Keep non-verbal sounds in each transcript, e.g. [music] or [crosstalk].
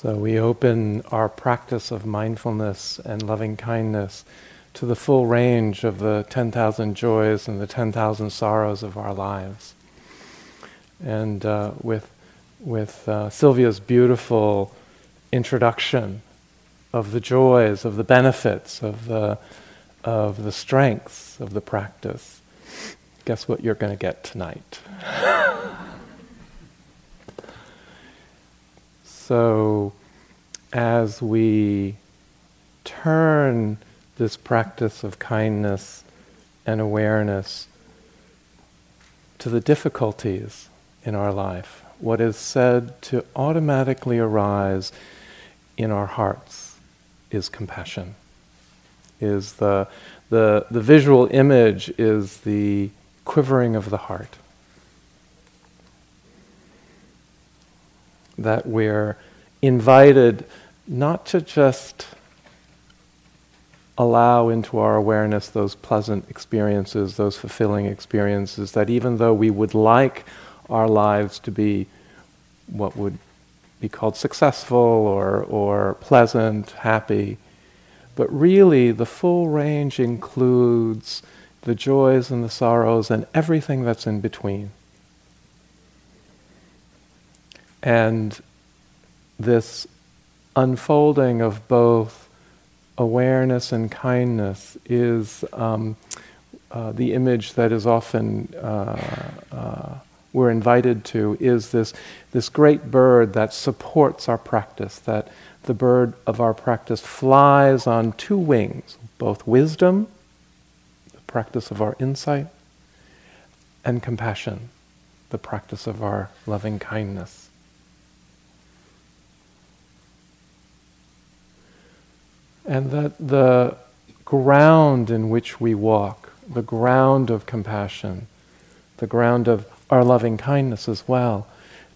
So we open our practice of mindfulness and loving kindness to the full range of the 10,000 joys and the 10,000 sorrows of our lives. And uh, with, with uh, Sylvia's beautiful introduction of the joys, of the benefits, of the, of the strengths of the practice, guess what you're going to get tonight? [laughs] So, as we turn this practice of kindness and awareness to the difficulties in our life, what is said to automatically arise in our hearts is compassion. Is the, the, the visual image is the quivering of the heart. That we're invited not to just allow into our awareness those pleasant experiences, those fulfilling experiences, that even though we would like our lives to be what would be called successful or, or pleasant, happy, but really the full range includes the joys and the sorrows and everything that's in between. And this unfolding of both awareness and kindness is um, uh, the image that is often uh, uh, we're invited to is this, this great bird that supports our practice, that the bird of our practice flies on two wings, both wisdom, the practice of our insight, and compassion, the practice of our loving kindness. And that the ground in which we walk, the ground of compassion, the ground of our loving kindness as well,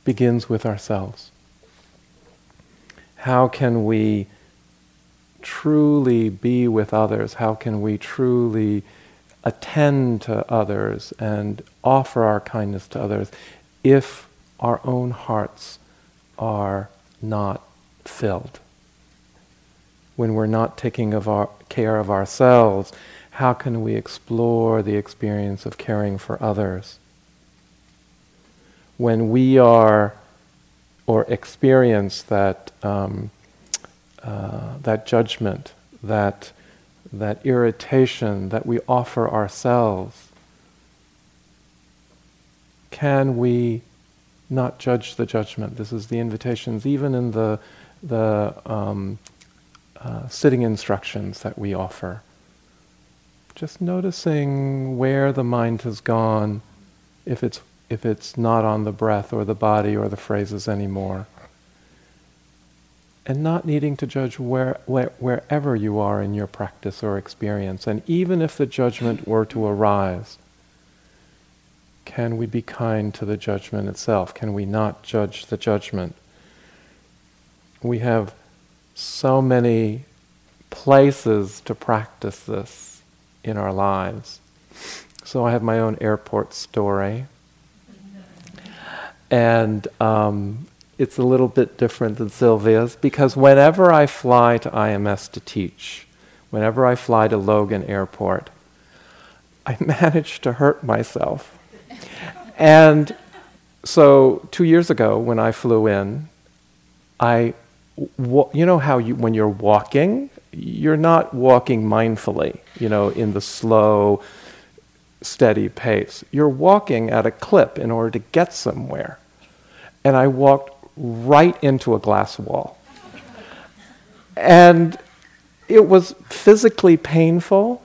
begins with ourselves. How can we truly be with others? How can we truly attend to others and offer our kindness to others if our own hearts are not filled? When we're not taking of our, care of ourselves, how can we explore the experience of caring for others? When we are or experience that, um, uh, that judgment, that, that irritation that we offer ourselves, can we not judge the judgment? This is the invitations, even in the, the um, uh, sitting instructions that we offer. Just noticing where the mind has gone, if it's, if it's not on the breath or the body or the phrases anymore. And not needing to judge where, where, wherever you are in your practice or experience. And even if the judgment were to arise, can we be kind to the judgment itself? Can we not judge the judgment? We have so many places to practice this in our lives. So I have my own airport story. And um, it's a little bit different than Sylvia's because whenever I fly to IMS to teach, whenever I fly to Logan Airport, I [laughs] manage to hurt myself. and so two years ago, when I flew in, I you know how you, when you're walking, you're not walking mindfully, you know, in the slow, steady pace. You're walking at a clip in order to get somewhere. And I walked right into a glass wall. And it was physically painful,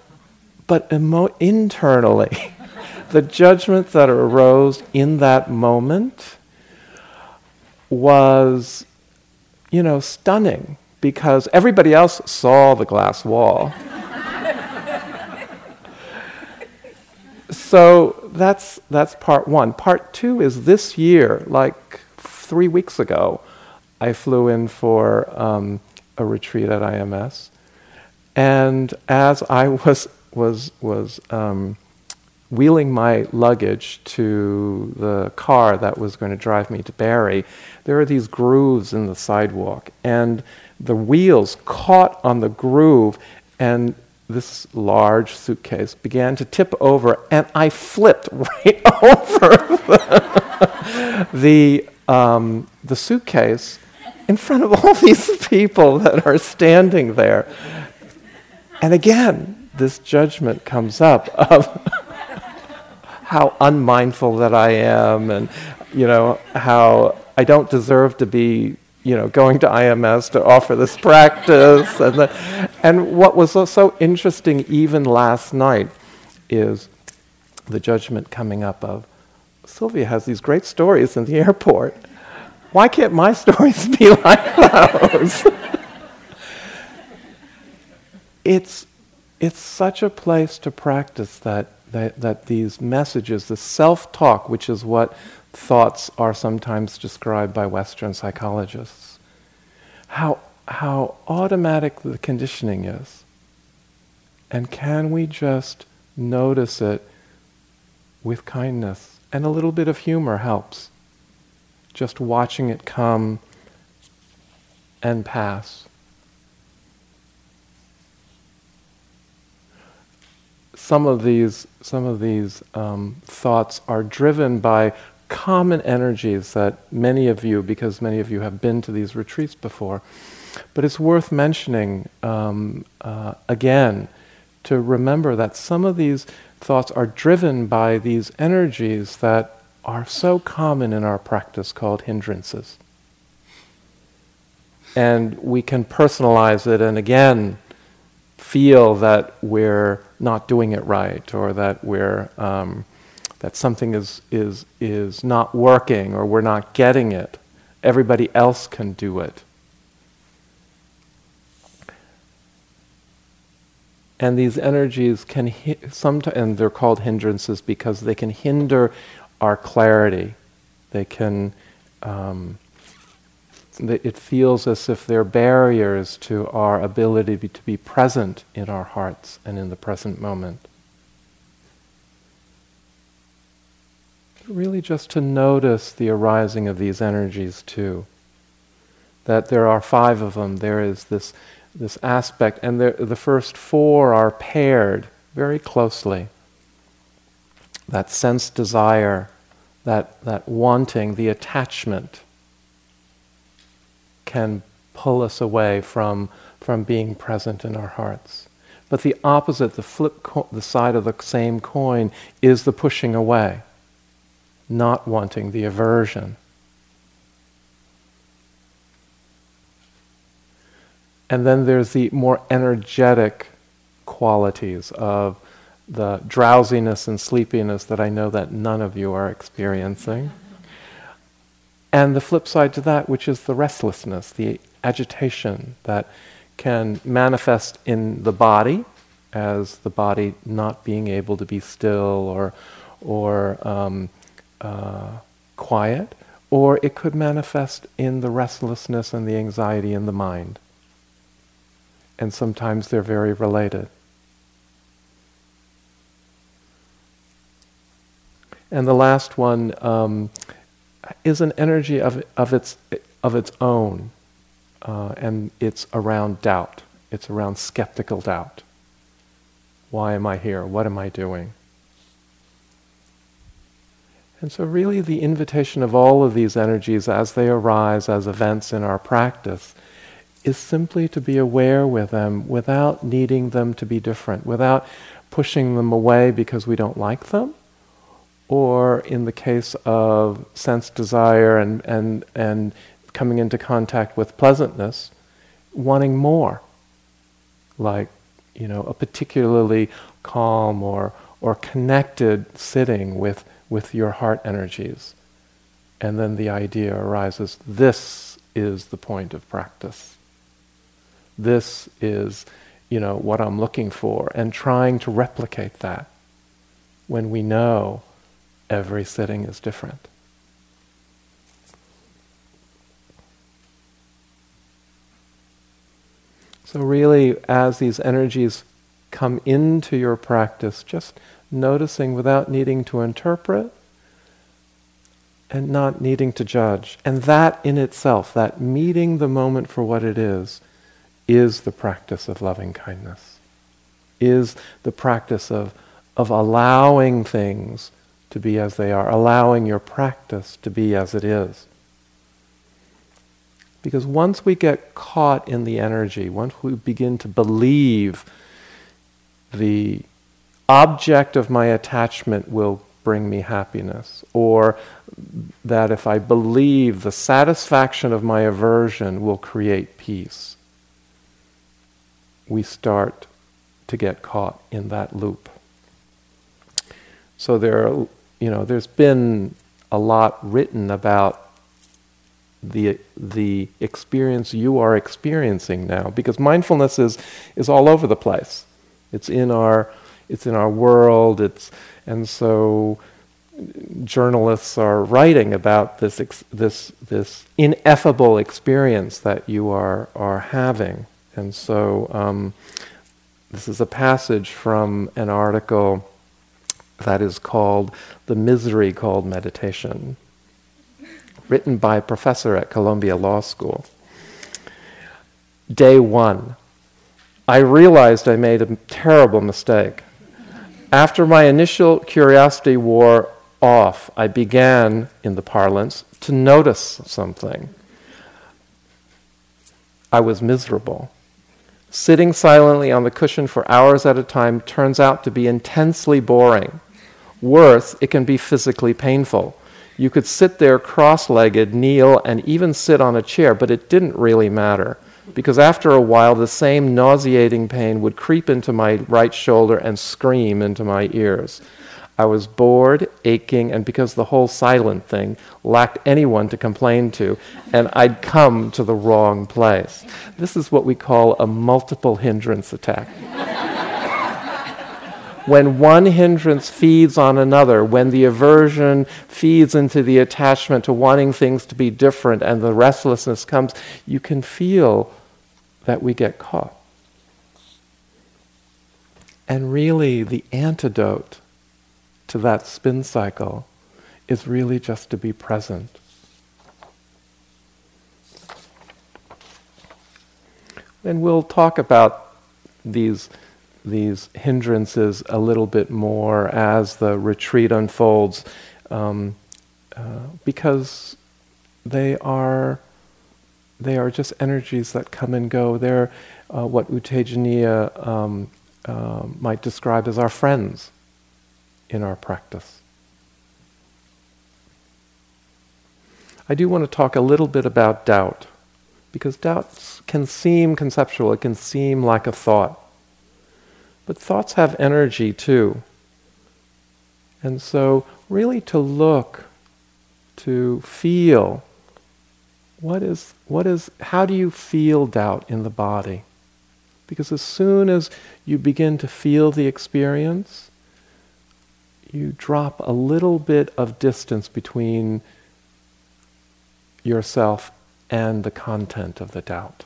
but emo- internally, [laughs] the judgment that arose in that moment was you know, stunning because everybody else saw the glass wall. so that's, that's part one. Part two is this year, like three weeks ago, I flew in for um, a retreat at IMS. And as I was, was, was um, wheeling my luggage to the car that was going to drive me to Barre, there are these grooves in the sidewalk, and the wheels caught on the groove, and this large suitcase began to tip over, and I flipped [laughs] right over the, [laughs] the, um, the suitcase in front of all [laughs] these people that are standing there. And again, this judgment comes up of how unmindful that I am, and you know how I don't deserve to be, you know, going to IMS to offer this [laughs] practice. and, the, and what was so interesting, even last night, is the judgment coming up of Sylvia has these great stories in the airport. Why can't my [laughs] stories be like those? [laughs] it's, it's such a place to practice that that, that these messages, the self talk, which is what thoughts are sometimes described by Western psychologists, how, how automatic the conditioning is. And can we just notice it with kindness? And a little bit of humor helps. Just watching it come and pass. Some of these some of these um, thoughts are driven by common energies that many of you, because many of you have been to these retreats before, but it's worth mentioning um, uh, again to remember that some of these thoughts are driven by these energies that are so common in our practice called hindrances. And we can personalize it and again feel that we're not doing it right or that we're um, that something is is is not working or we're not getting it everybody else can do it. And these energies can hi- sometimes and they're called hindrances because they can hinder our clarity. They can um, it feels as if they're barriers to our ability to be present in our hearts and in the present moment. Really, just to notice the arising of these energies too. That there are five of them. There is this, this aspect, and the first four are paired very closely. That sense desire, that, that wanting, the attachment can pull us away from, from being present in our hearts. But the opposite, the flip, co- the side of the same coin, is the pushing away, not wanting, the aversion. And then there's the more energetic qualities of the drowsiness and sleepiness that I know that none of you are experiencing. And the flip side to that, which is the restlessness, the agitation that can manifest in the body as the body not being able to be still or, or um, uh, quiet, or it could manifest in the restlessness and the anxiety in the mind. And sometimes they're very related. And the last one um, is an energy of, of, its, of its own, uh, and it's around doubt. It's around skeptical doubt. Why am I here? What am I doing? And so, really, the invitation of all of these energies as they arise as events in our practice is simply to be aware with them without needing them to be different, without pushing them away because we don't like them, or in the case of sense desire and, and, and coming into contact with pleasantness, wanting more, like you know, a particularly calm or, or connected sitting with, with your heart energies. And then the idea arises this is the point of practice. This is, you know, what I'm looking for, and trying to replicate that when we know every sitting is different. So, really, as these energies come into your practice, just noticing without needing to interpret and not needing to judge. And that in itself, that meeting the moment for what it is, is the practice of loving kindness, is the practice of, of allowing things to be as they are, allowing your practice to be as it is. Because once we get caught in the energy, once we begin to believe the object of my attachment will bring me happiness, or that if I believe the satisfaction of my aversion will create peace, we start to get caught in that loop. So there are, you know, there's been a lot written about the the experience you are experiencing now because mindfulness is is all over the place. It's in our it's in our world it's and so journalists are writing about this ex- this this ineffable experience that you are are having. And so um, this is a passage from an article that is called the misery called meditation written by a professor at Columbia Law School. Day one, I realized I made a terrible mistake. After my initial curiosity wore off, I began, in the parlance, to notice something. I was miserable. Sitting silently on the cushion for hours at a time turns out to be intensely boring. Worse, it can be physically painful. You could sit there cross legged, kneel, and even sit on a chair, but it didn't really matter. Because after a while, the same nauseating pain would creep into my right shoulder and scream into my ears. I was bored, aching, and because the whole silent thing lacked anyone to complain to, and I'd come to the wrong place. This is what we call a multiple hindrance attack when one hindrance feeds on another, when the aversion feeds into the attachment to wanting things to be different and the restlessness comes, you can feel that we get caught. And really, the antidote to that spin cycle is really just to be present. And we'll talk about these these hindrances a little bit more as the retreat unfolds, um, uh, because they are they are just energies that come and go. They're uh, what U Tejaniya um, uh, might describe as our friends in our practice. I do want to talk a little bit about doubt, because doubt can seem conceptual, it can seem like a thought. But thoughts have energy too. And so, really, to look, to feel, what is, what is, how do you feel doubt in the body? Because as soon as you begin to feel the experience, you drop a little bit of distance between yourself and the content of the doubt.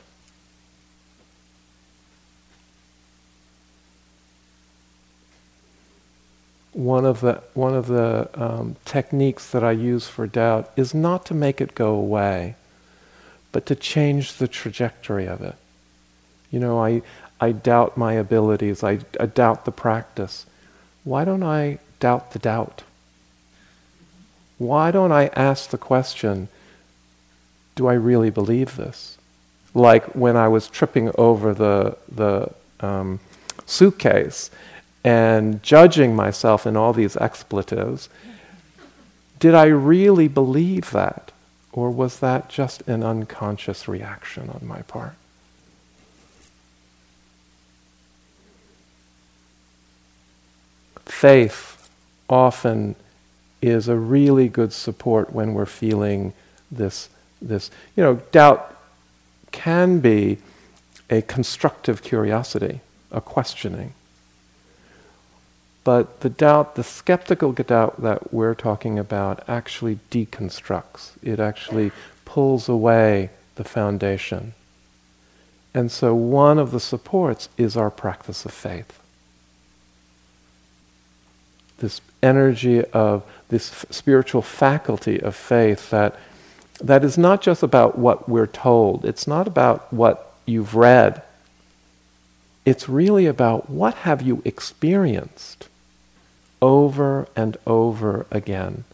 One of the one of the um, techniques that I use for doubt is not to make it go away, but to change the trajectory of it. You know, I I doubt my abilities. I, I doubt the practice. Why don't I doubt the doubt? Why don't I ask the question? Do I really believe this? Like when I was tripping over the the um, suitcase and judging myself in all these expletives, did I really believe that? Or was that just an unconscious reaction on my part? Faith often is a really good support when we're feeling this, this, you know, doubt can be a constructive curiosity, a questioning. But the doubt, the skeptical doubt that we're talking about, actually deconstructs. It actually pulls away the foundation. And so, one of the supports is our practice of faith. this energy of this f- spiritual faculty of faith that that is not just about what we're told. It's not about what you've read. It's really about what have you experienced over and over again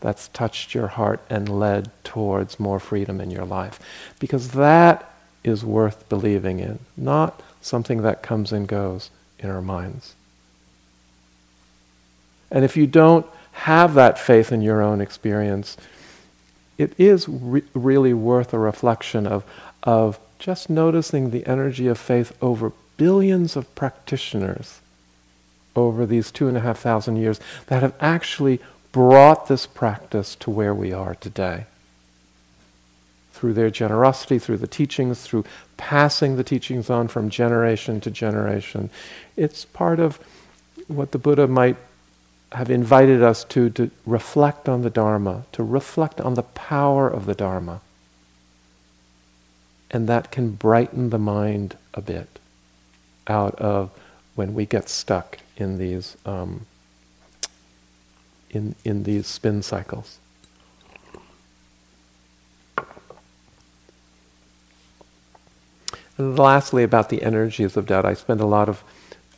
that's touched your heart and led towards more freedom in your life. Because that is worth believing in, not something that comes and goes in our minds. And if you don't have that faith in your own experience, it is re- really worth a reflection of, of just noticing the energy of faith over billions of practitioners over these two and a half thousand years that have actually brought this practice to where we are today. Through their generosity, through the teachings, through passing the teachings on from generation to generation. It's part of what the Buddha might have invited us to, to reflect on the Dharma, to reflect on the power of the Dharma. And that can brighten the mind a bit out of when we get stuck in these um, in, in these spin cycles. And lastly, about the energies of doubt, I spend a lot of,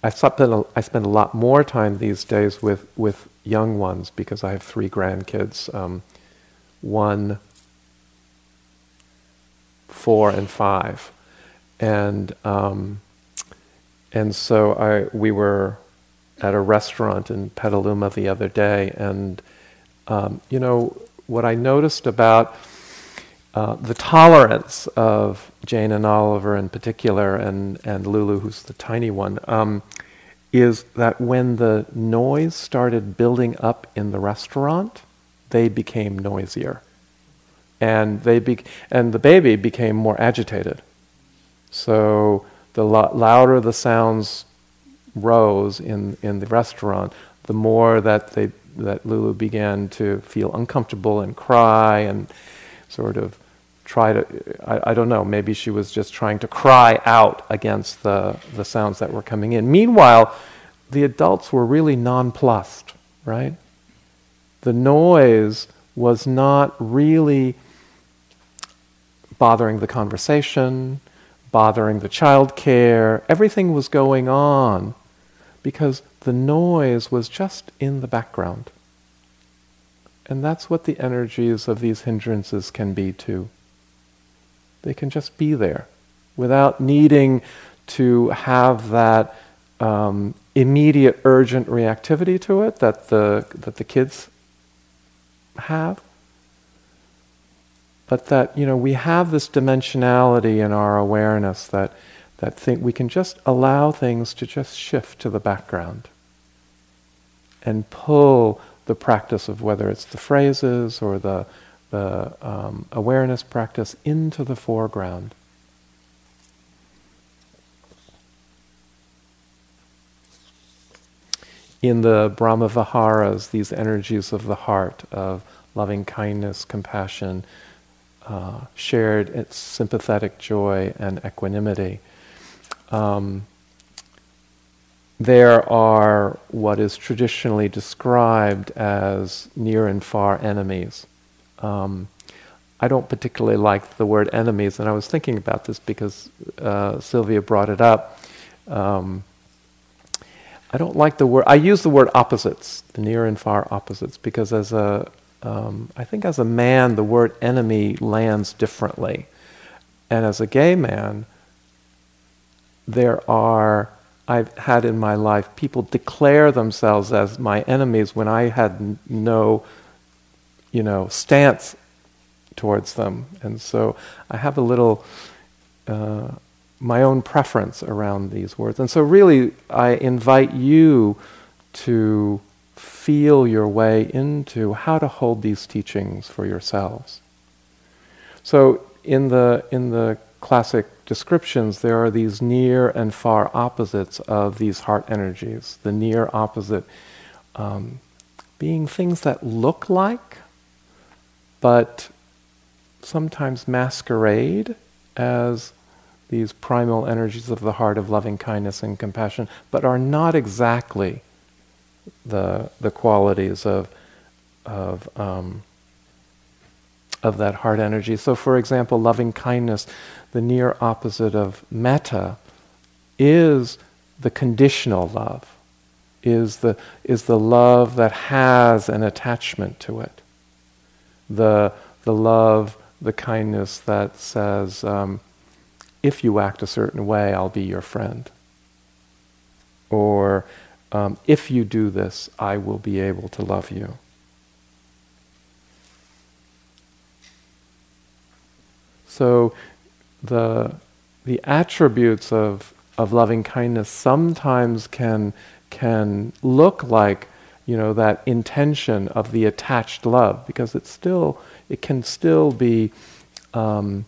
I spend a, I spend a lot more time these days with, with young ones because I have three grandkids, um, one, four, and five, and um, and so I we were at a restaurant in Petaluma the other day, and um, you know what I noticed about uh, the tolerance of Jane and Oliver in particular, and and Lulu, who's the tiny one, um, is that when the noise started building up in the restaurant, they became noisier, and they be- and the baby became more agitated. So the lo- louder the sounds rose in, in the restaurant, the more that they that Lulu began to feel uncomfortable and cry and sort of try to I, I, don't know maybe she was just trying to cry out against the the sounds that were coming in. Meanwhile the adults were really nonplussed right? The noise was not really bothering the conversation bothering the child care everything was going on because the noise was just in the background. And that's what the energies of these hindrances can be too. They can just be there without needing to have that um, immediate urgent reactivity to it that the, that the kids have. But that, you know, we have this dimensionality in our awareness that that think we can just allow things to just shift to the background and pull the practice of whether it's the phrases or the, the um, awareness practice into the foreground. In the Brahma Viharas, these energies of the heart, of loving kindness, compassion, uh, shared its sympathetic joy, and equanimity, um, there are what is traditionally described as near and far enemies. Um, I don't particularly like the word enemies, and I was thinking about this because uh, Sylvia brought it up. Um, I don't like the word. I use the word opposites, the near and far opposites, because as a, um, I think as a man, the word enemy lands differently, and as a gay man, there are, I've had in my life, people declare themselves as my enemies when I had no, you know, stance towards them. And so I have a little, uh, my own preference around these words. And so, really, I invite you to feel your way into how to hold these teachings for yourselves. So, in the, in the classic descriptions, there are these near and far opposites of these heart energies. The near opposite um, being things that look like, but sometimes masquerade as these primal energies of the heart of loving kindness and compassion, but are not exactly the the qualities of of um, of that heart energy. So, for example, loving kindness, the near opposite of metta, is the conditional love, is the is the love that has an attachment to it. The the love, the kindness that says, um, if you act a certain way, I'll be your friend. Or um, if you do this, I will be able to love you. So the, the attributes of, of loving kindness sometimes can, can look like you know, that intention of the attached love because it's still, it can still be um,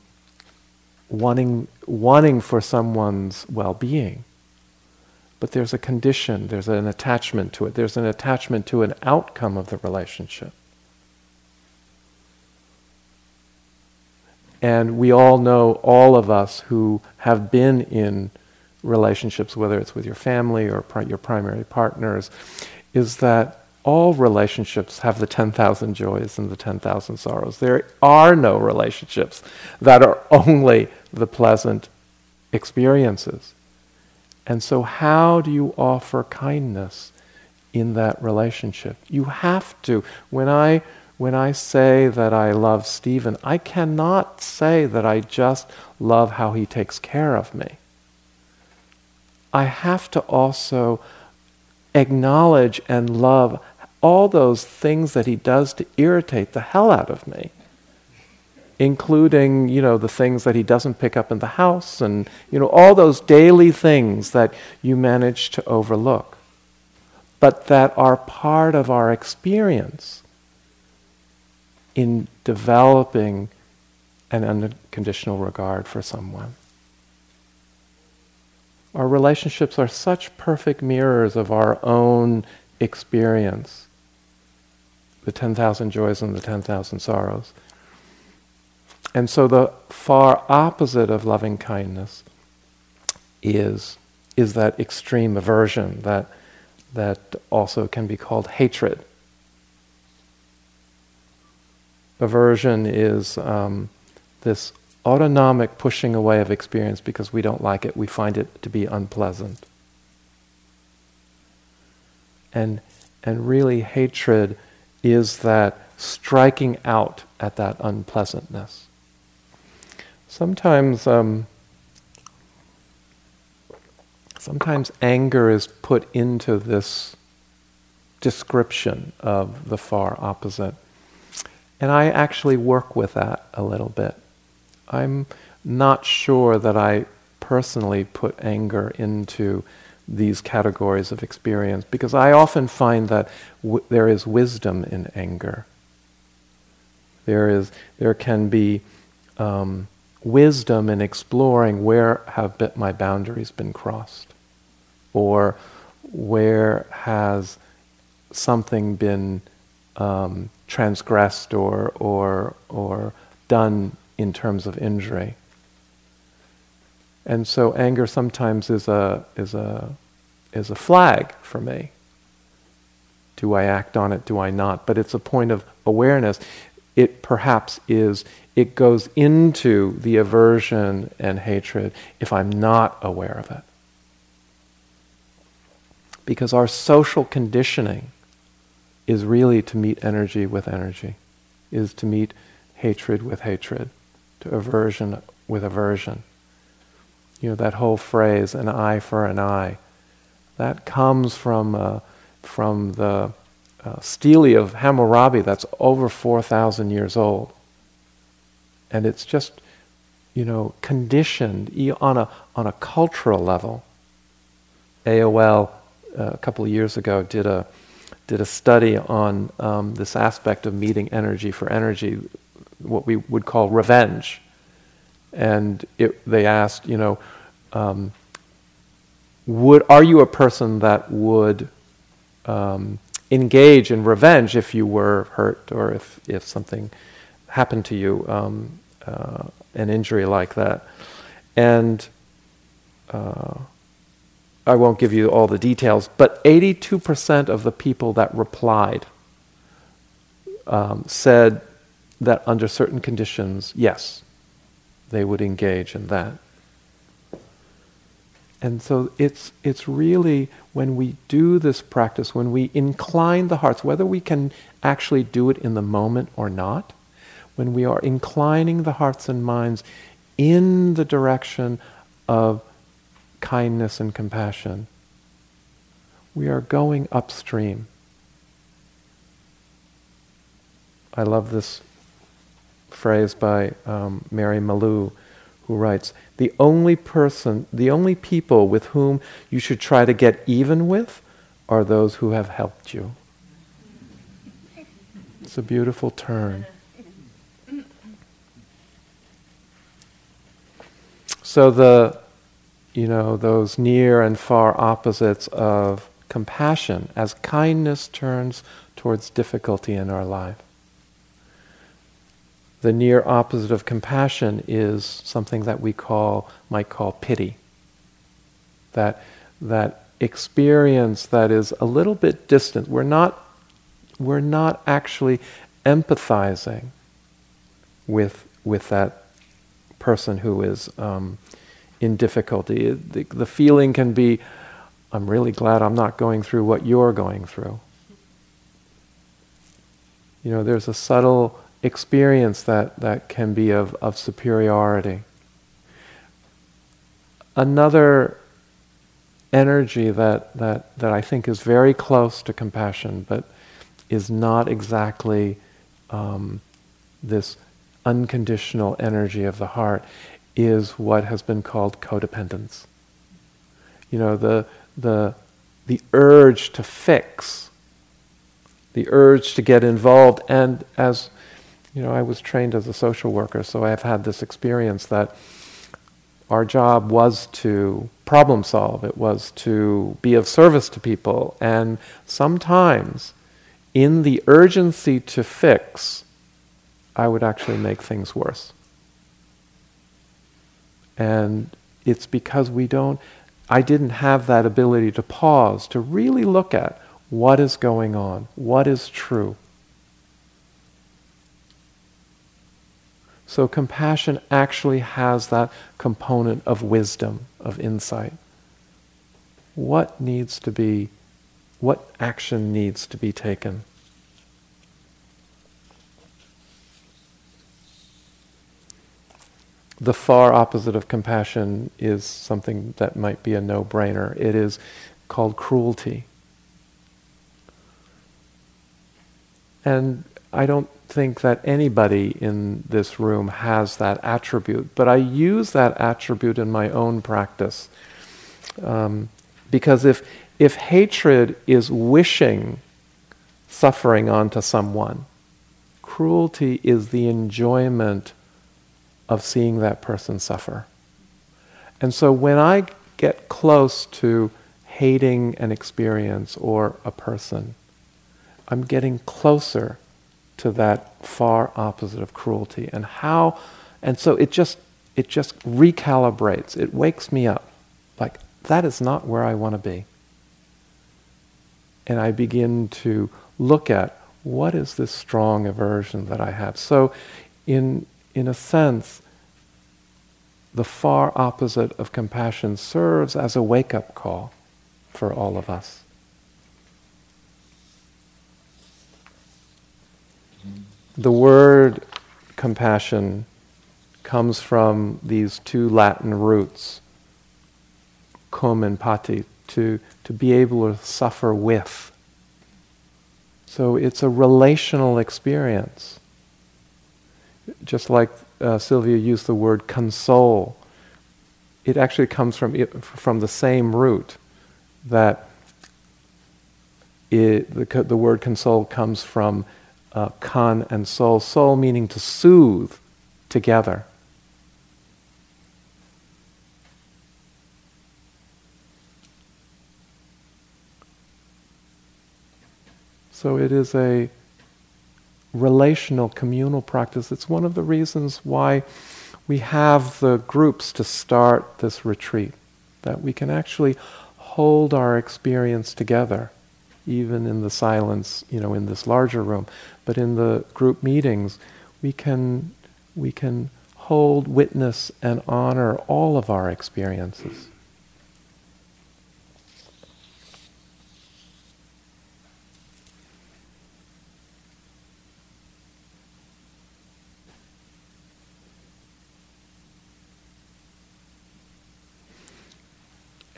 wanting, wanting for someone's well-being. But there's a condition, there's an attachment to it, there's an attachment to an outcome of the relationship. And we all know, all of us who have been in relationships, whether it's with your family or your primary partners, is that all relationships have the 10,000 joys and the 10,000 sorrows. There are no relationships that are only the pleasant experiences. And so, how do you offer kindness in that relationship? You have to. When I when I say that I love Stephen, I cannot say that I just love how he takes care of me. I have to also acknowledge and love all those things that he does to irritate the hell out of me including you know the things that he doesn't pick up in the house and you know all those daily things that you manage to overlook but that are part of our experience in developing an unconditional regard for someone. Our relationships are such perfect mirrors of our own experience the 10,000 joys and the 10,000 sorrows. And so the far opposite of loving kindness is, is that extreme aversion that, that also can be called hatred. Aversion is um, this autonomic pushing away of experience because we don't like it, we find it to be unpleasant. And, and really, hatred is that striking out at that unpleasantness. Sometimes, um, sometimes anger is put into this description of the far opposite. And I actually work with that a little bit. I'm not sure that I personally put anger into these categories of experience because I often find that w- there is wisdom in anger. There is, there can be um, wisdom in exploring where have my boundaries been crossed, or where has something been um, transgressed or, or, or done in terms of injury. And so anger sometimes is a, is a, is a flag for me. Do I act on it? Do I not? But it's a point of awareness. It perhaps is, it goes into the aversion and hatred if I'm not aware of it. Because our social conditioning is really to meet energy with energy, is to meet hatred with hatred, to aversion with aversion. You know, that whole phrase, an eye for an eye, that comes from, uh, from the uh, stele of Hammurabi that's over 4,000 years old. And it's just, you know, conditioned on a, on a cultural level. AOL uh, a couple of years ago did a, did a study on um, this aspect of meeting energy for energy, what we would call revenge. And it, they asked, you know, um, would, are you a person that would um, engage in revenge if you were hurt or if, if something happened to you, um, uh, an injury like that? And uh, I won't give you all the details, but 82% of the people that replied um, said that under certain conditions, yes, they would engage in that. And so it's, it's really when we do this practice, when we incline the hearts, whether we can actually do it in the moment or not, when we are inclining the hearts and minds in the direction of kindness and compassion, we are going upstream. I love this phrase by um, Mary Malou who writes, the only person, the only people with whom you should try to get even with are those who have helped you. It's a beautiful turn. So the, you know, those near and far opposites of compassion as kindness turns towards difficulty in our life. The near opposite of compassion is something that we call might call pity. That that experience that is a little bit distant. We're not we're not actually empathizing with with that person who is um, in difficulty the, the feeling can be i'm really glad i'm not going through what you're going through you know there's a subtle experience that, that can be of, of superiority. Another energy that, that, that I think is very close to compassion, but is not exactly um, this unconditional energy of the heart, is what has been called codependence. You know, the, the, the urge to fix, the urge to get involved, and as you know, I was trained as a social worker, so I've had this experience that our job was to problem solve, it was to be of service to people, and sometimes in the urgency to fix, I would actually make things worse. And it's because we don't, I didn't have that ability to pause, to really look at what is going on, what is true. So compassion actually has that component of wisdom, of insight. What needs to be, what action needs to be taken? The far opposite of compassion is something that might be a no brainer. It is called cruelty. And I don't think that anybody in this room has that attribute, but I use that attribute in my own practice. Um, because if, if hatred is wishing suffering onto someone, cruelty is the enjoyment of seeing that person suffer. And so when I get close to hating an experience or a person, I'm getting closer to that far opposite of cruelty. And how and so it just it just recalibrates. It wakes me up. Like that is not where i want to be. And i begin to look at what is this strong aversion that i have. So in in a sense the far opposite of compassion serves as a wake up call for all of us The word compassion comes from these two Latin roots, cum and pati, to, to be able to suffer with. So it's a relational experience. Just like uh, Sylvia used the word console, it actually comes from, from the same root that it, the, the word console comes from uh, kan and soul, soul meaning to soothe together. So it is a relational, communal practice. It's one of the reasons why we have the groups to start this retreat, that we can actually hold our experience together, even in the silence, you know, in this larger room. But in the group meetings, we can, we can hold, witness, and honor all of our experiences.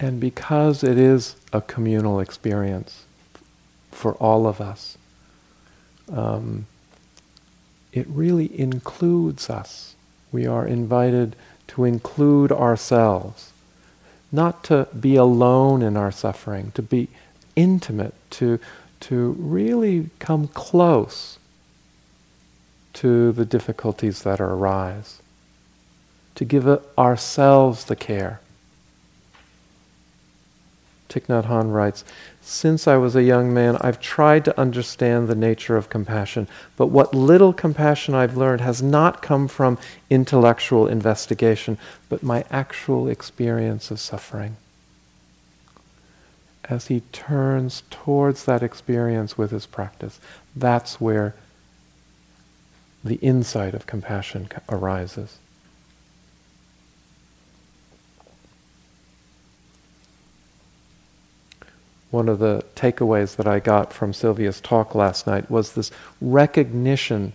And because it is a communal experience for all of us, um, it really includes us. We are invited to include ourselves, not to be alone in our suffering, to be intimate, to, to really come close to the difficulties that arise, to give ourselves the care Thich Nhat Hanh writes, Since I was a young man, I've tried to understand the nature of compassion, but what little compassion I've learned has not come from intellectual investigation, but my actual experience of suffering. As he turns towards that experience with his practice, that's where the insight of compassion arises. One of the takeaways that I got from Sylvia's talk last night was this recognition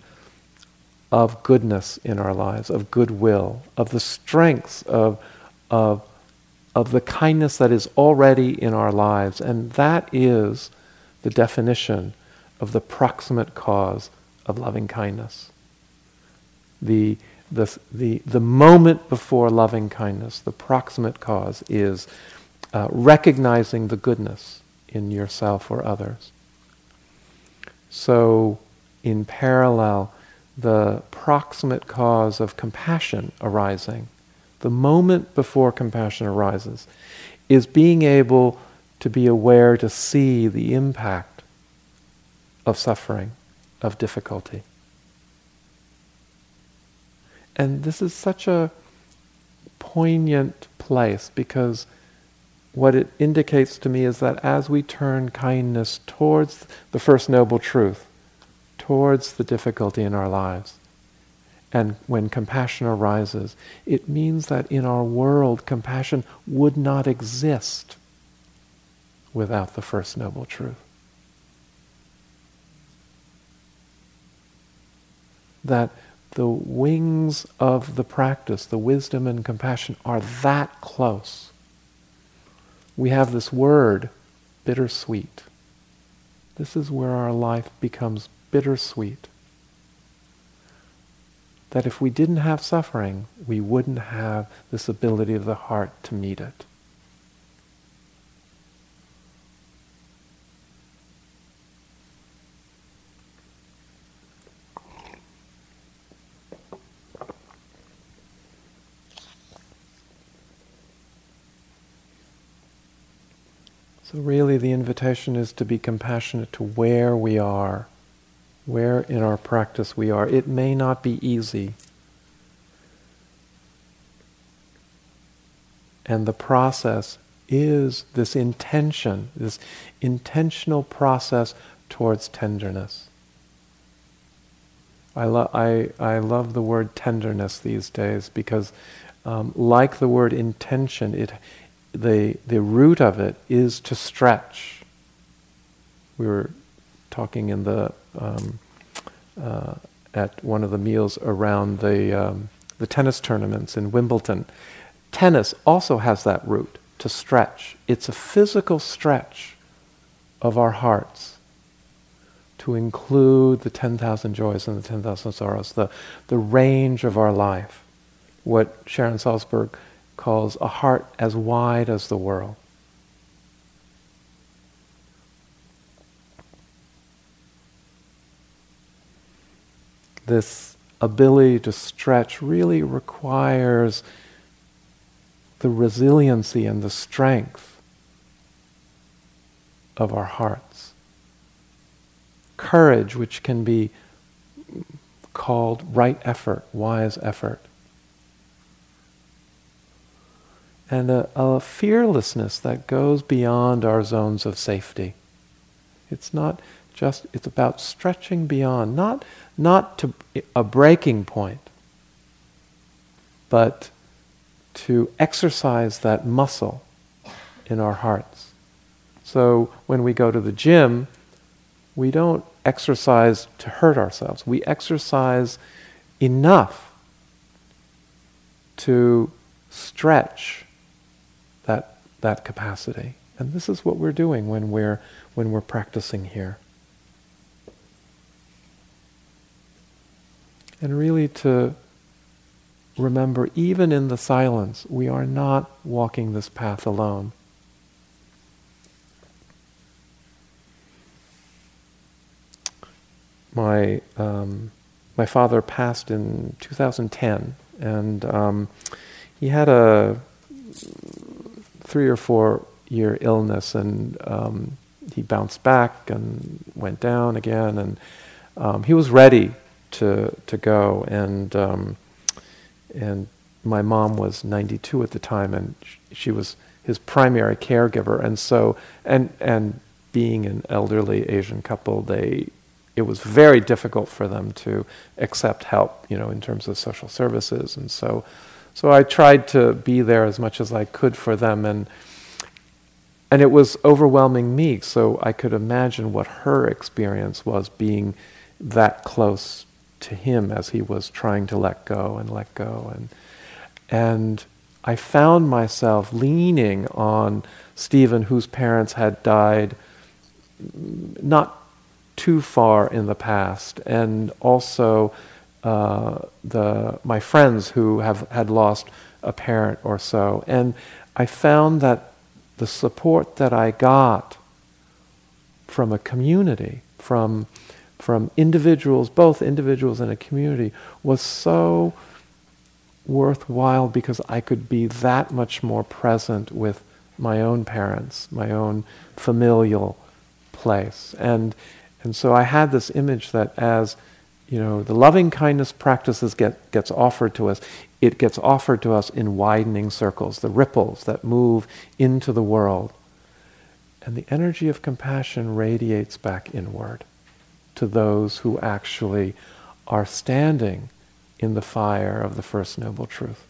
of goodness in our lives, of goodwill, of the strengths of, of, of the kindness that is already in our lives. And that is the definition of the proximate cause of loving kindness. The, the, the, the moment before loving kindness, the proximate cause is uh, recognizing the goodness in yourself or others. So, in parallel, the proximate cause of compassion arising, the moment before compassion arises, is being able to be aware to see the impact of suffering, of difficulty. And this is such a poignant place because what it indicates to me is that as we turn kindness towards the first noble truth, towards the difficulty in our lives, and when compassion arises, it means that in our world, compassion would not exist without the first noble truth. That the wings of the practice, the wisdom and compassion, are that close we have this word, bittersweet. This is where our life becomes bittersweet. That if we didn't have suffering, we wouldn't have this ability of the heart to meet it. So, really, the invitation is to be compassionate to where we are, where in our practice we are. It may not be easy. And the process is this intention, this intentional process towards tenderness. I, lo- I, I love the word tenderness these days because, um, like the word intention, it, the, the root of it is to stretch. We were talking in the um, uh, at one of the meals around the um, the tennis tournaments in Wimbledon. Tennis also has that root to stretch. It's a physical stretch of our hearts to include the 10,000 joys and the 10,000 sorrows, the, the range of our life. What Sharon Salzberg calls a heart as wide as the world. This ability to stretch really requires the resiliency and the strength of our hearts. Courage, which can be called right effort, wise effort. And a, a fearlessness that goes beyond our zones of safety. It's not just, it's about stretching beyond, not, not to a breaking point, but to exercise that muscle in our hearts. So when we go to the gym, we don't exercise to hurt ourselves. We exercise enough to stretch that, that capacity. And this is what we're doing when we're, when we're practicing here. And really to remember, even in the silence, we are not walking this path alone. My, um, my father passed in 2010, and um, he had a three or four year illness, and um, he bounced back and went down again, and um, he was ready to to go, and um, and my mom was 92 at the time, and she was his primary caregiver, and so and and being an elderly Asian couple, they it was very difficult for them to accept help, you know, in terms of social services, and so so I tried to be there as much as I could for them, and and it was overwhelming me. So I could imagine what her experience was being that close to him as he was trying to let go and let go. And, and I found myself leaning on Stephen, whose parents had died not too far in the past, and also uh, the, my friends who have had lost a parent or so. And I found that the support that I got from a community, from from individuals, both individuals and a community, was so worthwhile because I could be that much more present with my own parents, my own familial place. And, and so I had this image that as you know, the loving kindness practices get, gets offered to us, it gets offered to us in widening circles, the ripples that move into the world. And the energy of compassion radiates back inward to those who actually are standing in the fire of the First Noble Truth.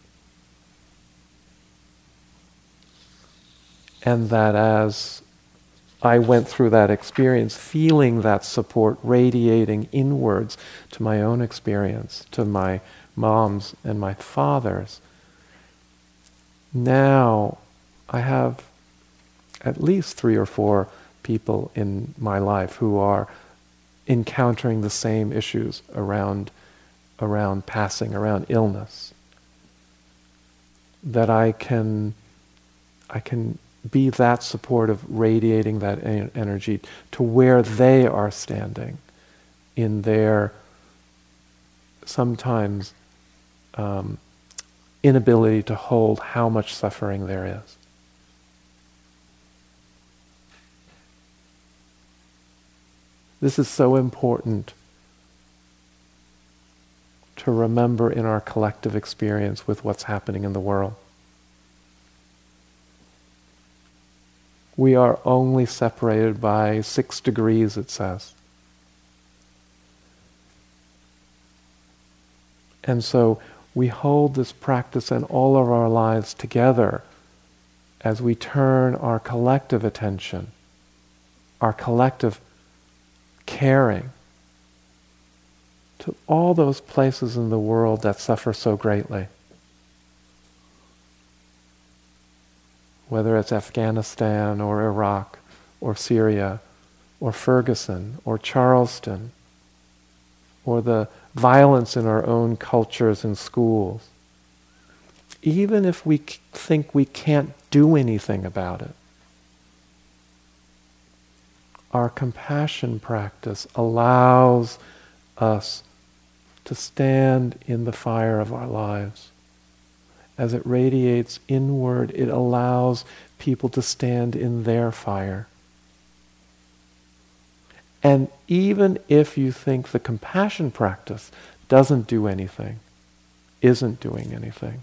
And that as I went through that experience, feeling that support radiating inwards to my own experience, to my mom's and my father's, now I have at least three or four people in my life who are encountering the same issues around, around passing, around illness. That I can, I can be that supportive, radiating that energy to where they are standing in their sometimes um, inability to hold how much suffering there is. This is so important to remember in our collective experience with what's happening in the world. We are only separated by six degrees, it says. And so we hold this practice and all of our lives together as we turn our collective attention, our collective caring to all those places in the world that suffer so greatly. Whether it's Afghanistan or Iraq or Syria or Ferguson or Charleston or the violence in our own cultures and schools. Even if we think we can't do anything about it, our compassion practice allows us to stand in the fire of our lives. As it radiates inward, it allows people to stand in their fire. And even if you think the compassion practice doesn't do anything, isn't doing anything,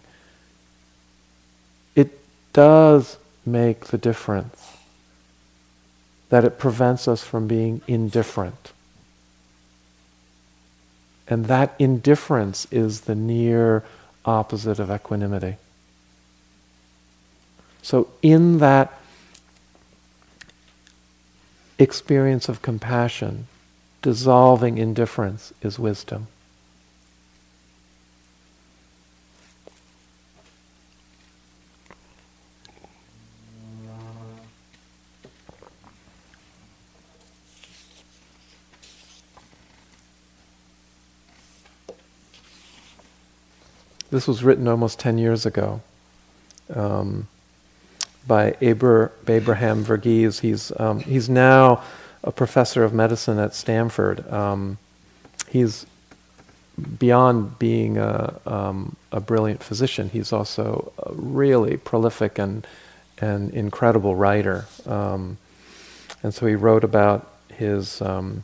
it, does make the difference. That it prevents us from being indifferent. And that indifference is the near opposite of equanimity. So, in that experience of compassion, dissolving indifference is wisdom. This was written almost 10 years ago um, by Abraham Verghese. He's, um, he's now a professor of medicine at Stanford. Um, he's beyond being a, um, a, brilliant physician, he's also a really prolific and, and incredible writer. Um, and so he wrote about his, um,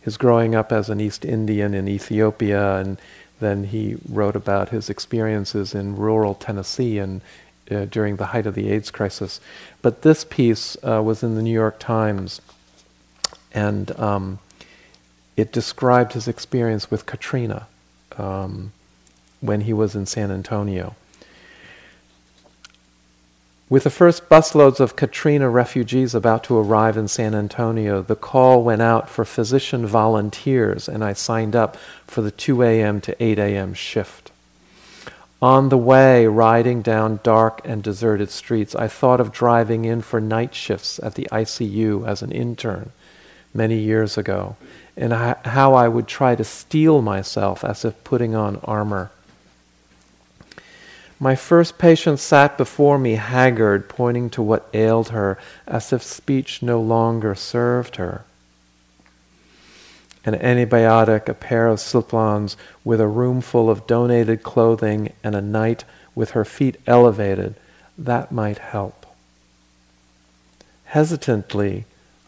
his growing up as an East Indian in Ethiopia and then he wrote about his experiences in rural Tennessee and uh, during the height of the AIDS crisis. But this piece uh, was in the New York Times, and um, it described his experience with Katrina um, when he was in San Antonio. With the first busloads of Katrina refugees about to arrive in San Antonio, the call went out for physician volunteers, and I signed up for the 2 a.m. to 8 a.m. shift. On the way, riding down dark and deserted streets, I thought of driving in for night shifts at the ICU as an intern many years ago, and how I would try to steel myself as if putting on armor. My first patient sat before me, haggard, pointing to what ailed her, as if speech no longer served her. An antibiotic, a pair of slip-ons, with a room full of donated clothing, and a night with her feet elevated, that might help. Hesitantly,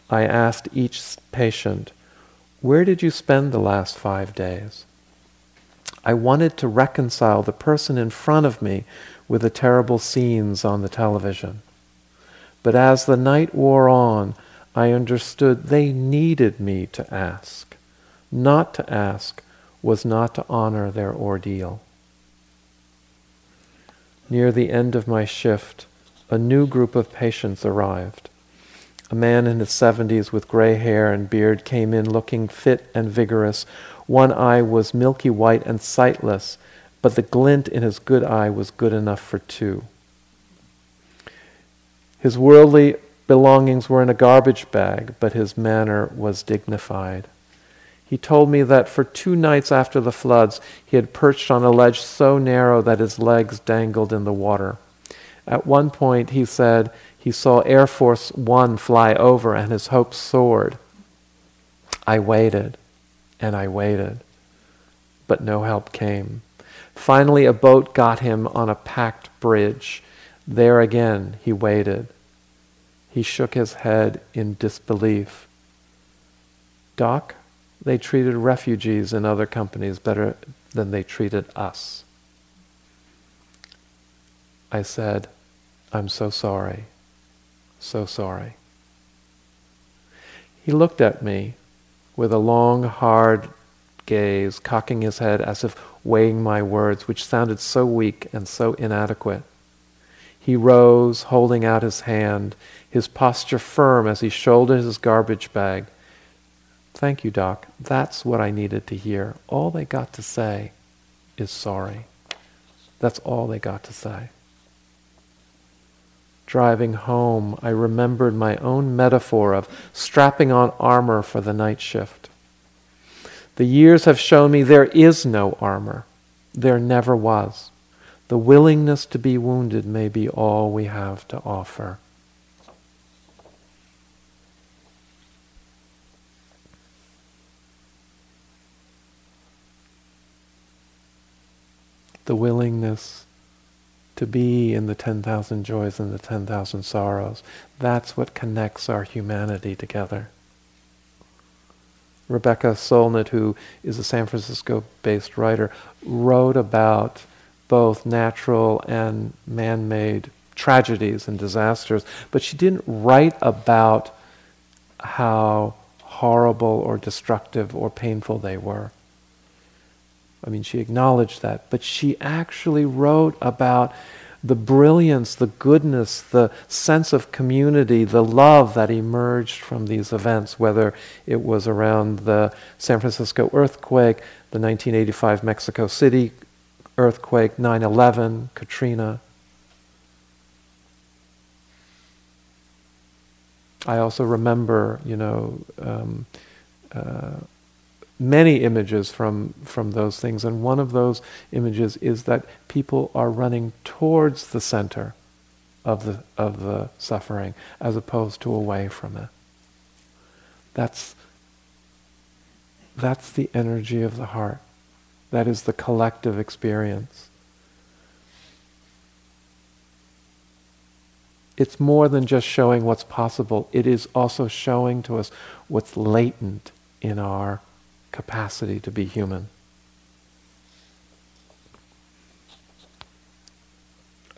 I asked each patient, Where did you spend the last five days? I wanted to reconcile the person in front of me with the terrible scenes on the television. But as the night wore on, I understood they needed me to ask. Not to ask was not to honor their ordeal. Near the end of my shift, a new group of patients arrived. A man in his 70s with gray hair and beard came in looking fit and vigorous, one eye was milky white and sightless, but the glint in his good eye was good enough for two. His worldly belongings were in a garbage bag, but his manner was dignified. He told me that for two nights after the floods, he had perched on a ledge so narrow that his legs dangled in the water. At one point, he said he saw Air Force One fly over and his hopes soared. I waited and I waited, but no help came. Finally, a boat got him on a packed bridge. There again, he waited. He shook his head in disbelief. Doc, they treated refugees in other companies better than they treated us. I said, I'm so sorry, so sorry. He looked at me with a long, hard gaze, cocking his head as if weighing my words, which sounded so weak and so inadequate. He rose, holding out his hand, his posture firm as he shouldered his garbage bag. Thank you, Doc. That's what I needed to hear. All they got to say is sorry. That's all they got to say. Driving home, I remembered my own metaphor of strapping on armor for the night shift. The years have shown me there is no armor. There never was. The willingness to be wounded may be all we have to offer. The willingness to be in the 10,000 joys and the 10,000 sorrows. That's what connects our humanity together. Rebecca Solnit, who is a San Francisco based writer, wrote about both natural and man made tragedies and disasters, but she didn't write about how horrible or destructive or painful they were. I mean, she acknowledged that, but she actually wrote about the brilliance, the goodness, the sense of community, the love that emerged from these events, whether it was around the San Francisco earthquake, the 1985 Mexico City earthquake, 9 11, Katrina. I also remember, you know, um, uh, many images from, from those things. And one of those images is that people are running towards the center of the, of the suffering as opposed to away from it. That's, that's the energy of the heart. That is the collective experience. It's more than just showing what's possible, it is also showing to us what's latent in our capacity to be human.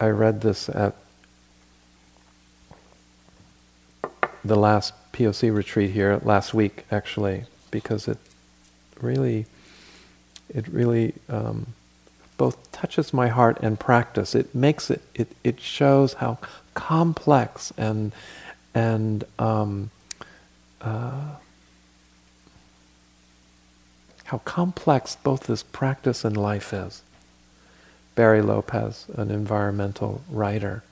I read this at the last POC retreat here last week, actually, because it really, it really um, both touches my heart and practice. It makes it, it, it shows how complex and and um, uh, how complex both this practice and life is. Barry Lopez, an environmental writer.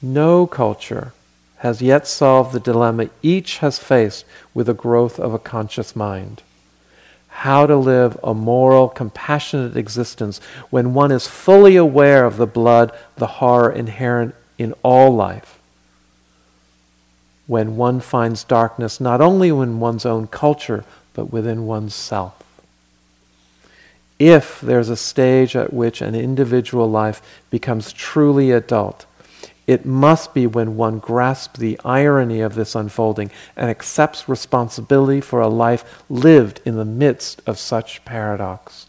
No culture has yet solved the dilemma each has faced with the growth of a conscious mind. How to live a moral, compassionate existence when one is fully aware of the blood, the horror inherent in all life. When one finds darkness not only in one's own culture, but within oneself. If there's a stage at which an individual life becomes truly adult, it must be when one grasps the irony of this unfolding and accepts responsibility for a life lived in the midst of such paradox.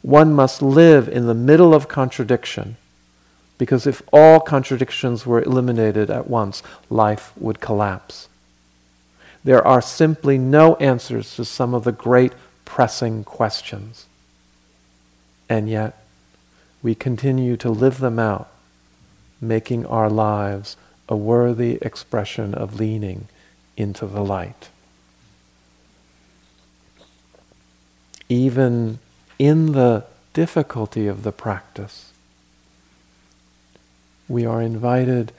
One must live in the middle of contradiction, because if all contradictions were eliminated at once, life would collapse. There are simply no answers to some of the great pressing questions. And yet, we continue to live them out, making our lives a worthy expression of leaning into the light. Even in the difficulty of the practice, we are invited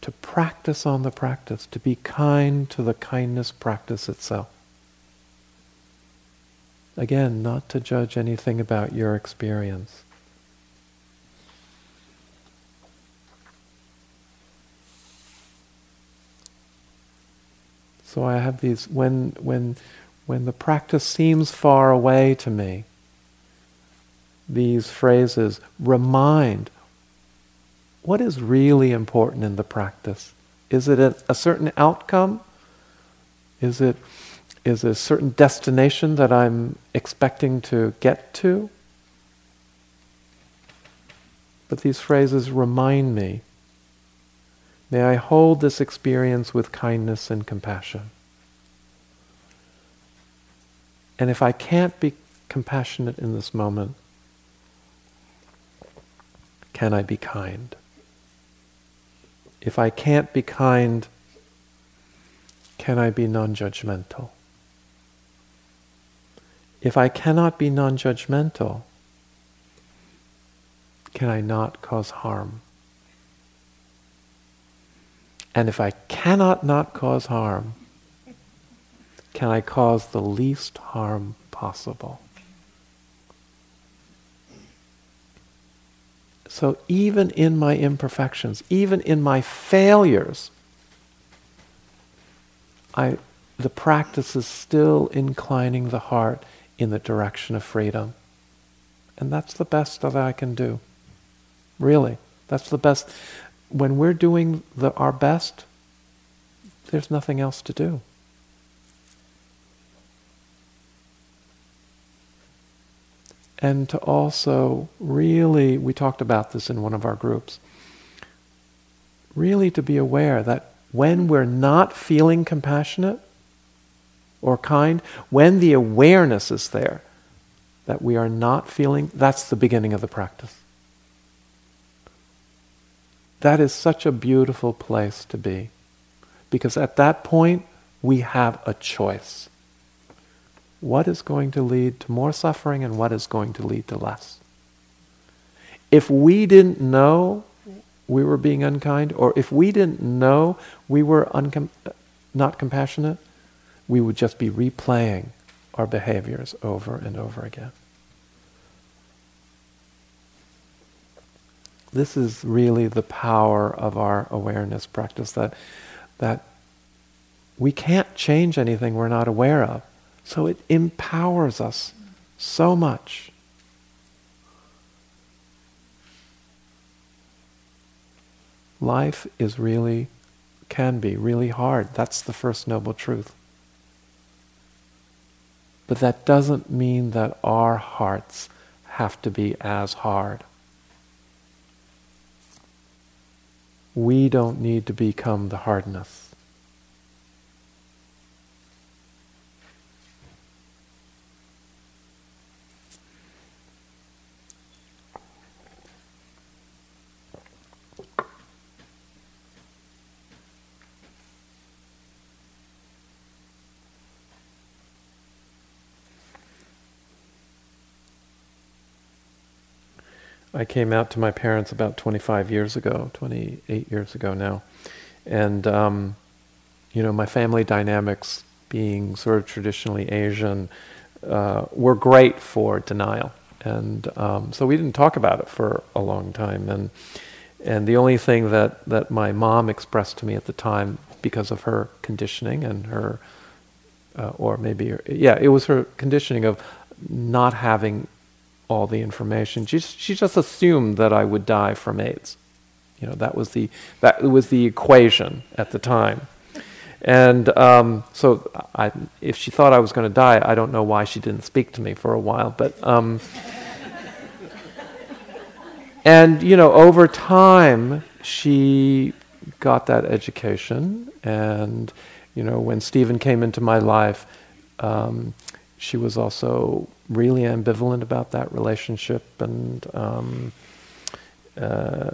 to practice on the practice, to be kind to the kindness practice itself. Again, not to judge anything about your experience. So I have these when when when the practice seems far away to me, these phrases remind what is really important in the practice? Is it a, a certain outcome? Is it, is a certain destination that I'm expecting to get to? But these phrases remind me may I hold this experience with kindness and compassion. And if I can't be compassionate in this moment, can I be kind? If I can't be kind, can I be non judgmental? If I cannot be non judgmental, can I not cause harm? And if I cannot not cause harm, can I cause the least harm possible? So even in my imperfections, even in my failures, I, the practice is still inclining the heart in the direction of freedom. And that's the best that I can do. Really. That's the best. When we're doing the, our best, there's nothing else to do. And to also really, we talked about this in one of our groups, really to be aware that when we're not feeling compassionate or kind, when the awareness is there that we are not feeling, that's the beginning of the practice. That is such a beautiful place to be. Because at that point, we have a choice. What is going to lead to more suffering and what is going to lead to less? If we didn't know we were being unkind, or if we didn't know we were uncom- not compassionate, we would just be replaying our behaviors over and over again. This is really the power of our awareness practice that, that we can't change anything we're not aware of. So it empowers us so much. Life is really, can be really hard. That's the first noble truth. But that doesn't mean that our hearts have to be as hard. We don't need to become the hardness. I came out to my parents about 25 years ago, 28 years ago now. And, um, you know, my family dynamics being sort of traditionally Asian uh, were great for denial. And um, so we didn't talk about it for a long time. And, and the only thing that, that my mom expressed to me at the time, because of her conditioning and her, uh, or maybe, yeah, it was her conditioning of not having all the information. She, she just assumed that I would die from AIDS. You know, that was the, that was the equation at the time. And um, so I, if she thought I was going to die, I don't know why she didn't speak to me for a while. But, um, and, you know, over time, she got that education. And, you know, when Stephen came into my life, um, she was also really ambivalent about that relationship. And um, uh,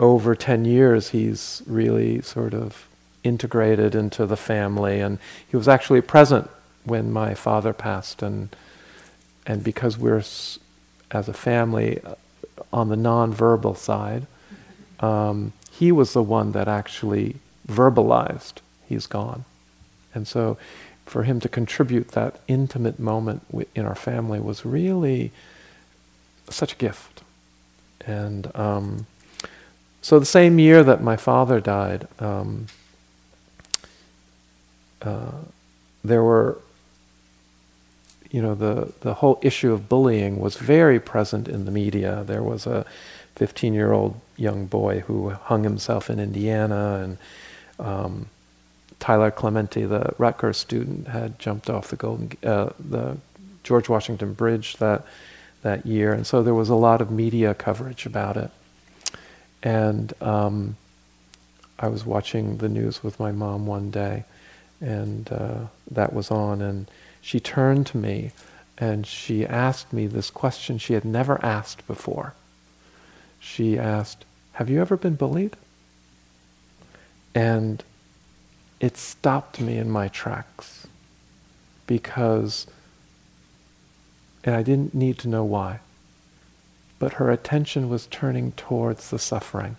over 10 years, he's really sort of integrated into the family. And he was actually present when my father passed. And, and because we're, as a family, uh, on the nonverbal side, um, he was the one that actually verbalized he's gone. And so for him to contribute that intimate moment in our family was really such a gift. And um, so the same year that my father died, um, uh, there were, you know, the, the whole issue of bullying was very present in the media. There was a 15 year old young boy who hung himself in Indiana, and um, Tyler Clementi, the Rutgers student, had jumped off the Golden, uh, the George Washington Bridge that that year, and so there was a lot of media coverage about it. And um, I was watching the news with my mom one day, and uh, that was on, and she turned to me, and she asked me this question she had never asked before. She asked, "Have you ever been bullied?" And it stopped me in my tracks because, and I didn't need to know why, but her attention was turning towards the suffering.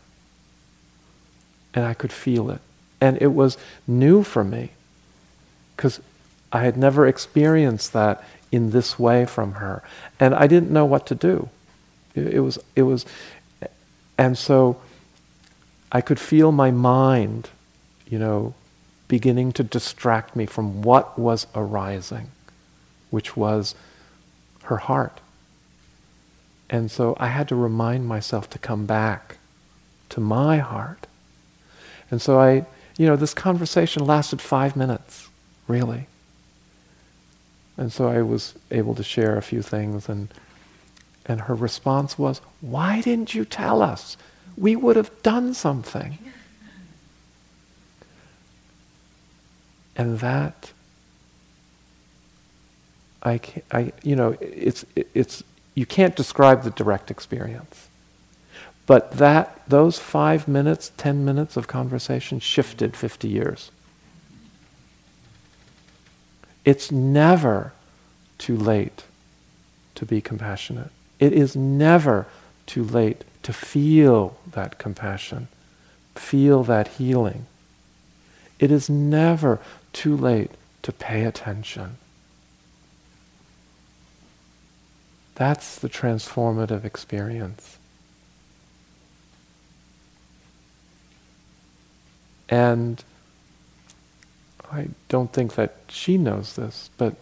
And I could feel it. And it was new for me because I had never experienced that in this way from her. And I didn't know what to do. It, it was, it was, and so I could feel my mind, you know, beginning to distract me from what was arising, which was her heart. And so I had to remind myself to come back to my heart. And so I, you know, this conversation lasted five minutes, really. And so I was able to share a few things and And her response was, Why didn't you tell us? We would have done something. And that, I, I you know, it's, it's, you can't describe the direct experience. But that, those five minutes, ten minutes of conversation shifted 50 years. It's never too late to be compassionate. It is never too late to feel that compassion, feel that healing. It is never too late to pay attention. That's the transformative experience. And I don't think that she knows this, but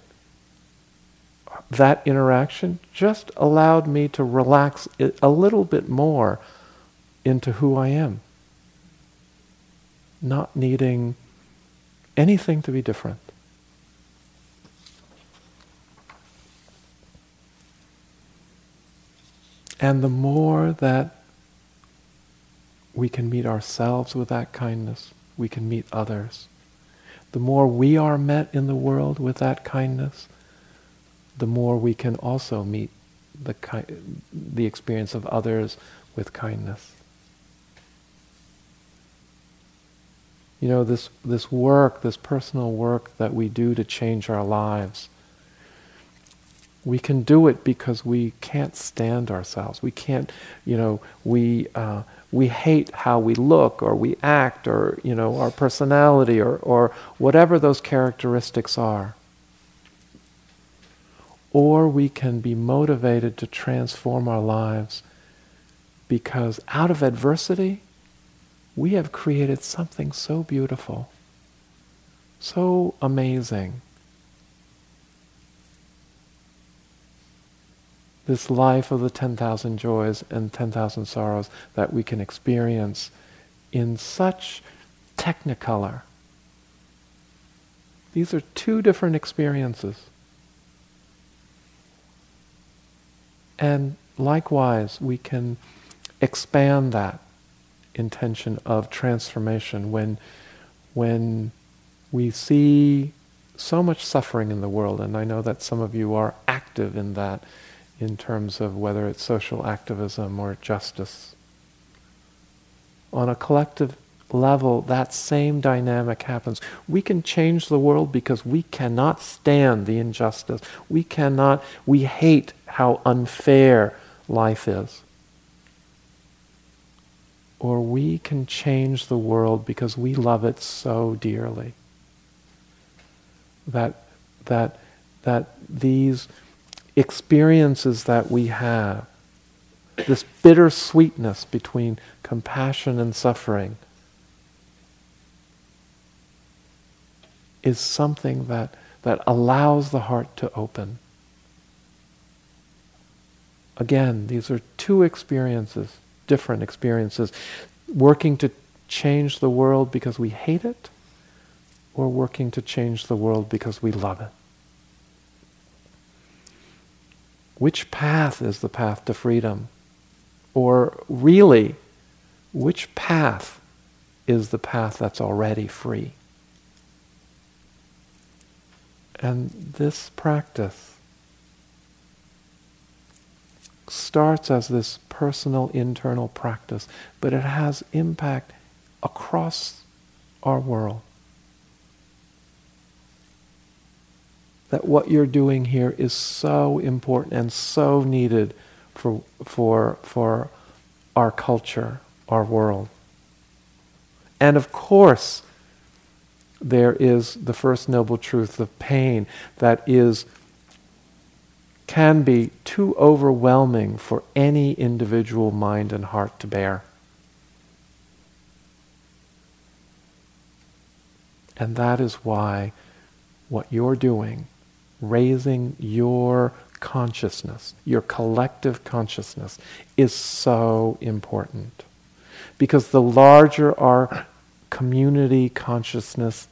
that interaction just allowed me to relax a little bit more into who I am. Not needing anything to be different. And the more that we can meet ourselves with that kindness, we can meet others. The more we are met in the world with that kindness, the more we can also meet the, ki- the experience of others with kindness. You know, this, this work, this personal work that we do to change our lives, we can do it because we can't stand ourselves. We can't, you know, we, uh, we hate how we look or we act or, you know, our personality or, or whatever those characteristics are or we can be motivated to transform our lives because out of adversity, we have created something so beautiful, so amazing. This life of the 10,000 joys and 10,000 sorrows that we can experience in such technicolor. These are two different experiences. And likewise, we can expand that intention of transformation when, when we see so much suffering in the world, and I know that some of you are active in that in terms of whether it's social activism or justice. On a collective level, that same dynamic happens. We can change the world because we cannot stand the injustice. We cannot, we hate how unfair life is. Or we can change the world because we love it so dearly. That, that, that these experiences that we have, this bitter sweetness between compassion and suffering, is something that, that allows the heart to open. Again, these are two experiences, different experiences. Working to change the world because we hate it, or working to change the world because we love it. Which path is the path to freedom? Or really, which path is the path that's already free? And this practice starts as this personal internal practice, but it has impact across our world. That what you're doing here is so important and so needed for, for, for our culture, our world. And of course, there is the first noble truth of pain that is can be too overwhelming for any individual mind and heart to bear. And that is why what you're doing, raising your consciousness, your collective consciousness, is so important. Because the larger our community consciousness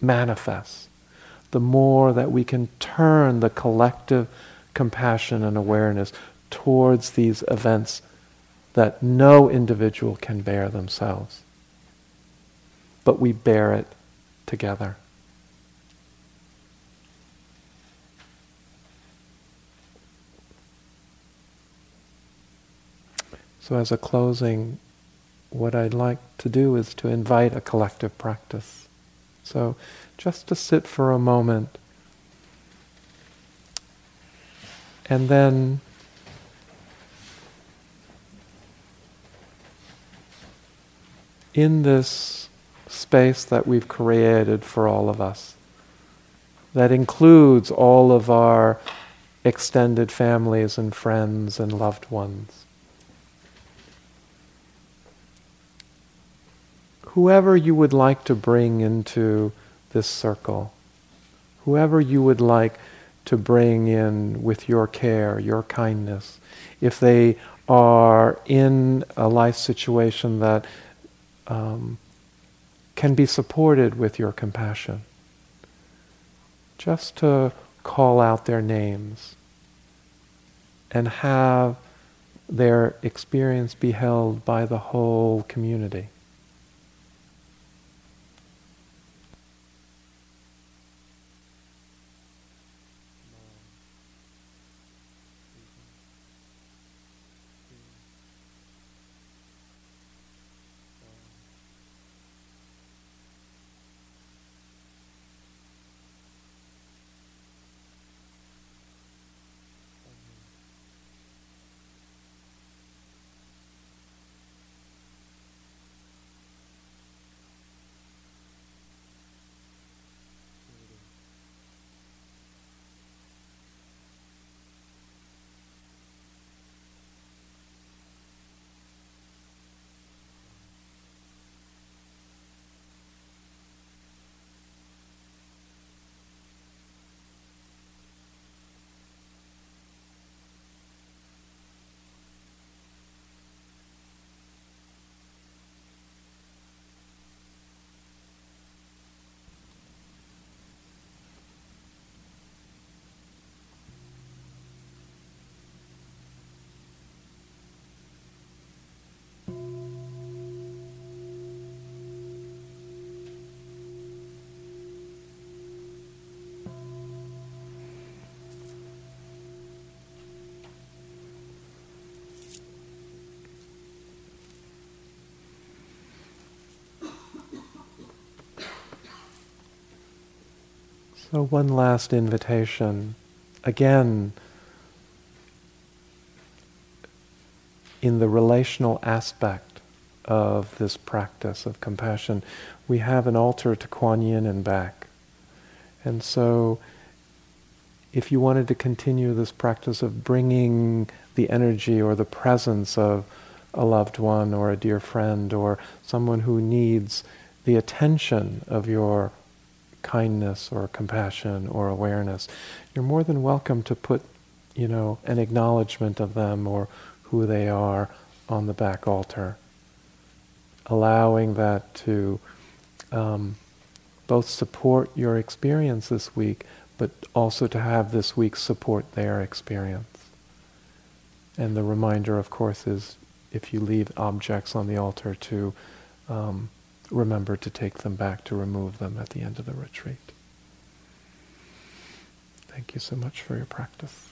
manifests, the more that we can turn the collective compassion and awareness towards these events that no individual can bear themselves. But we bear it together. So, as a closing, what I'd like to do is to invite a collective practice. So, just to sit for a moment and then in this space that we've created for all of us, that includes all of our extended families and friends and loved ones. whoever you would like to bring into this circle, whoever you would like to bring in with your care, your kindness, if they are in a life situation that um, can be supported with your compassion, just to call out their names and have their experience be held by the whole community. So, one last invitation. Again, in the relational aspect of this practice of compassion, we have an altar to Kuan Yin and back. And so, if you wanted to continue this practice of bringing the energy or the presence of a loved one or a dear friend or someone who needs the attention of your kindness or compassion or awareness, you're more than welcome to put, you know, an acknowledgement of them or who they are on the back altar. Allowing that to um, both support your experience this week, but also to have this week support their experience. And the reminder, of course, is if you leave objects on the altar to um, remember to take them back to remove them at the end of the retreat. Thank you so much for your practice.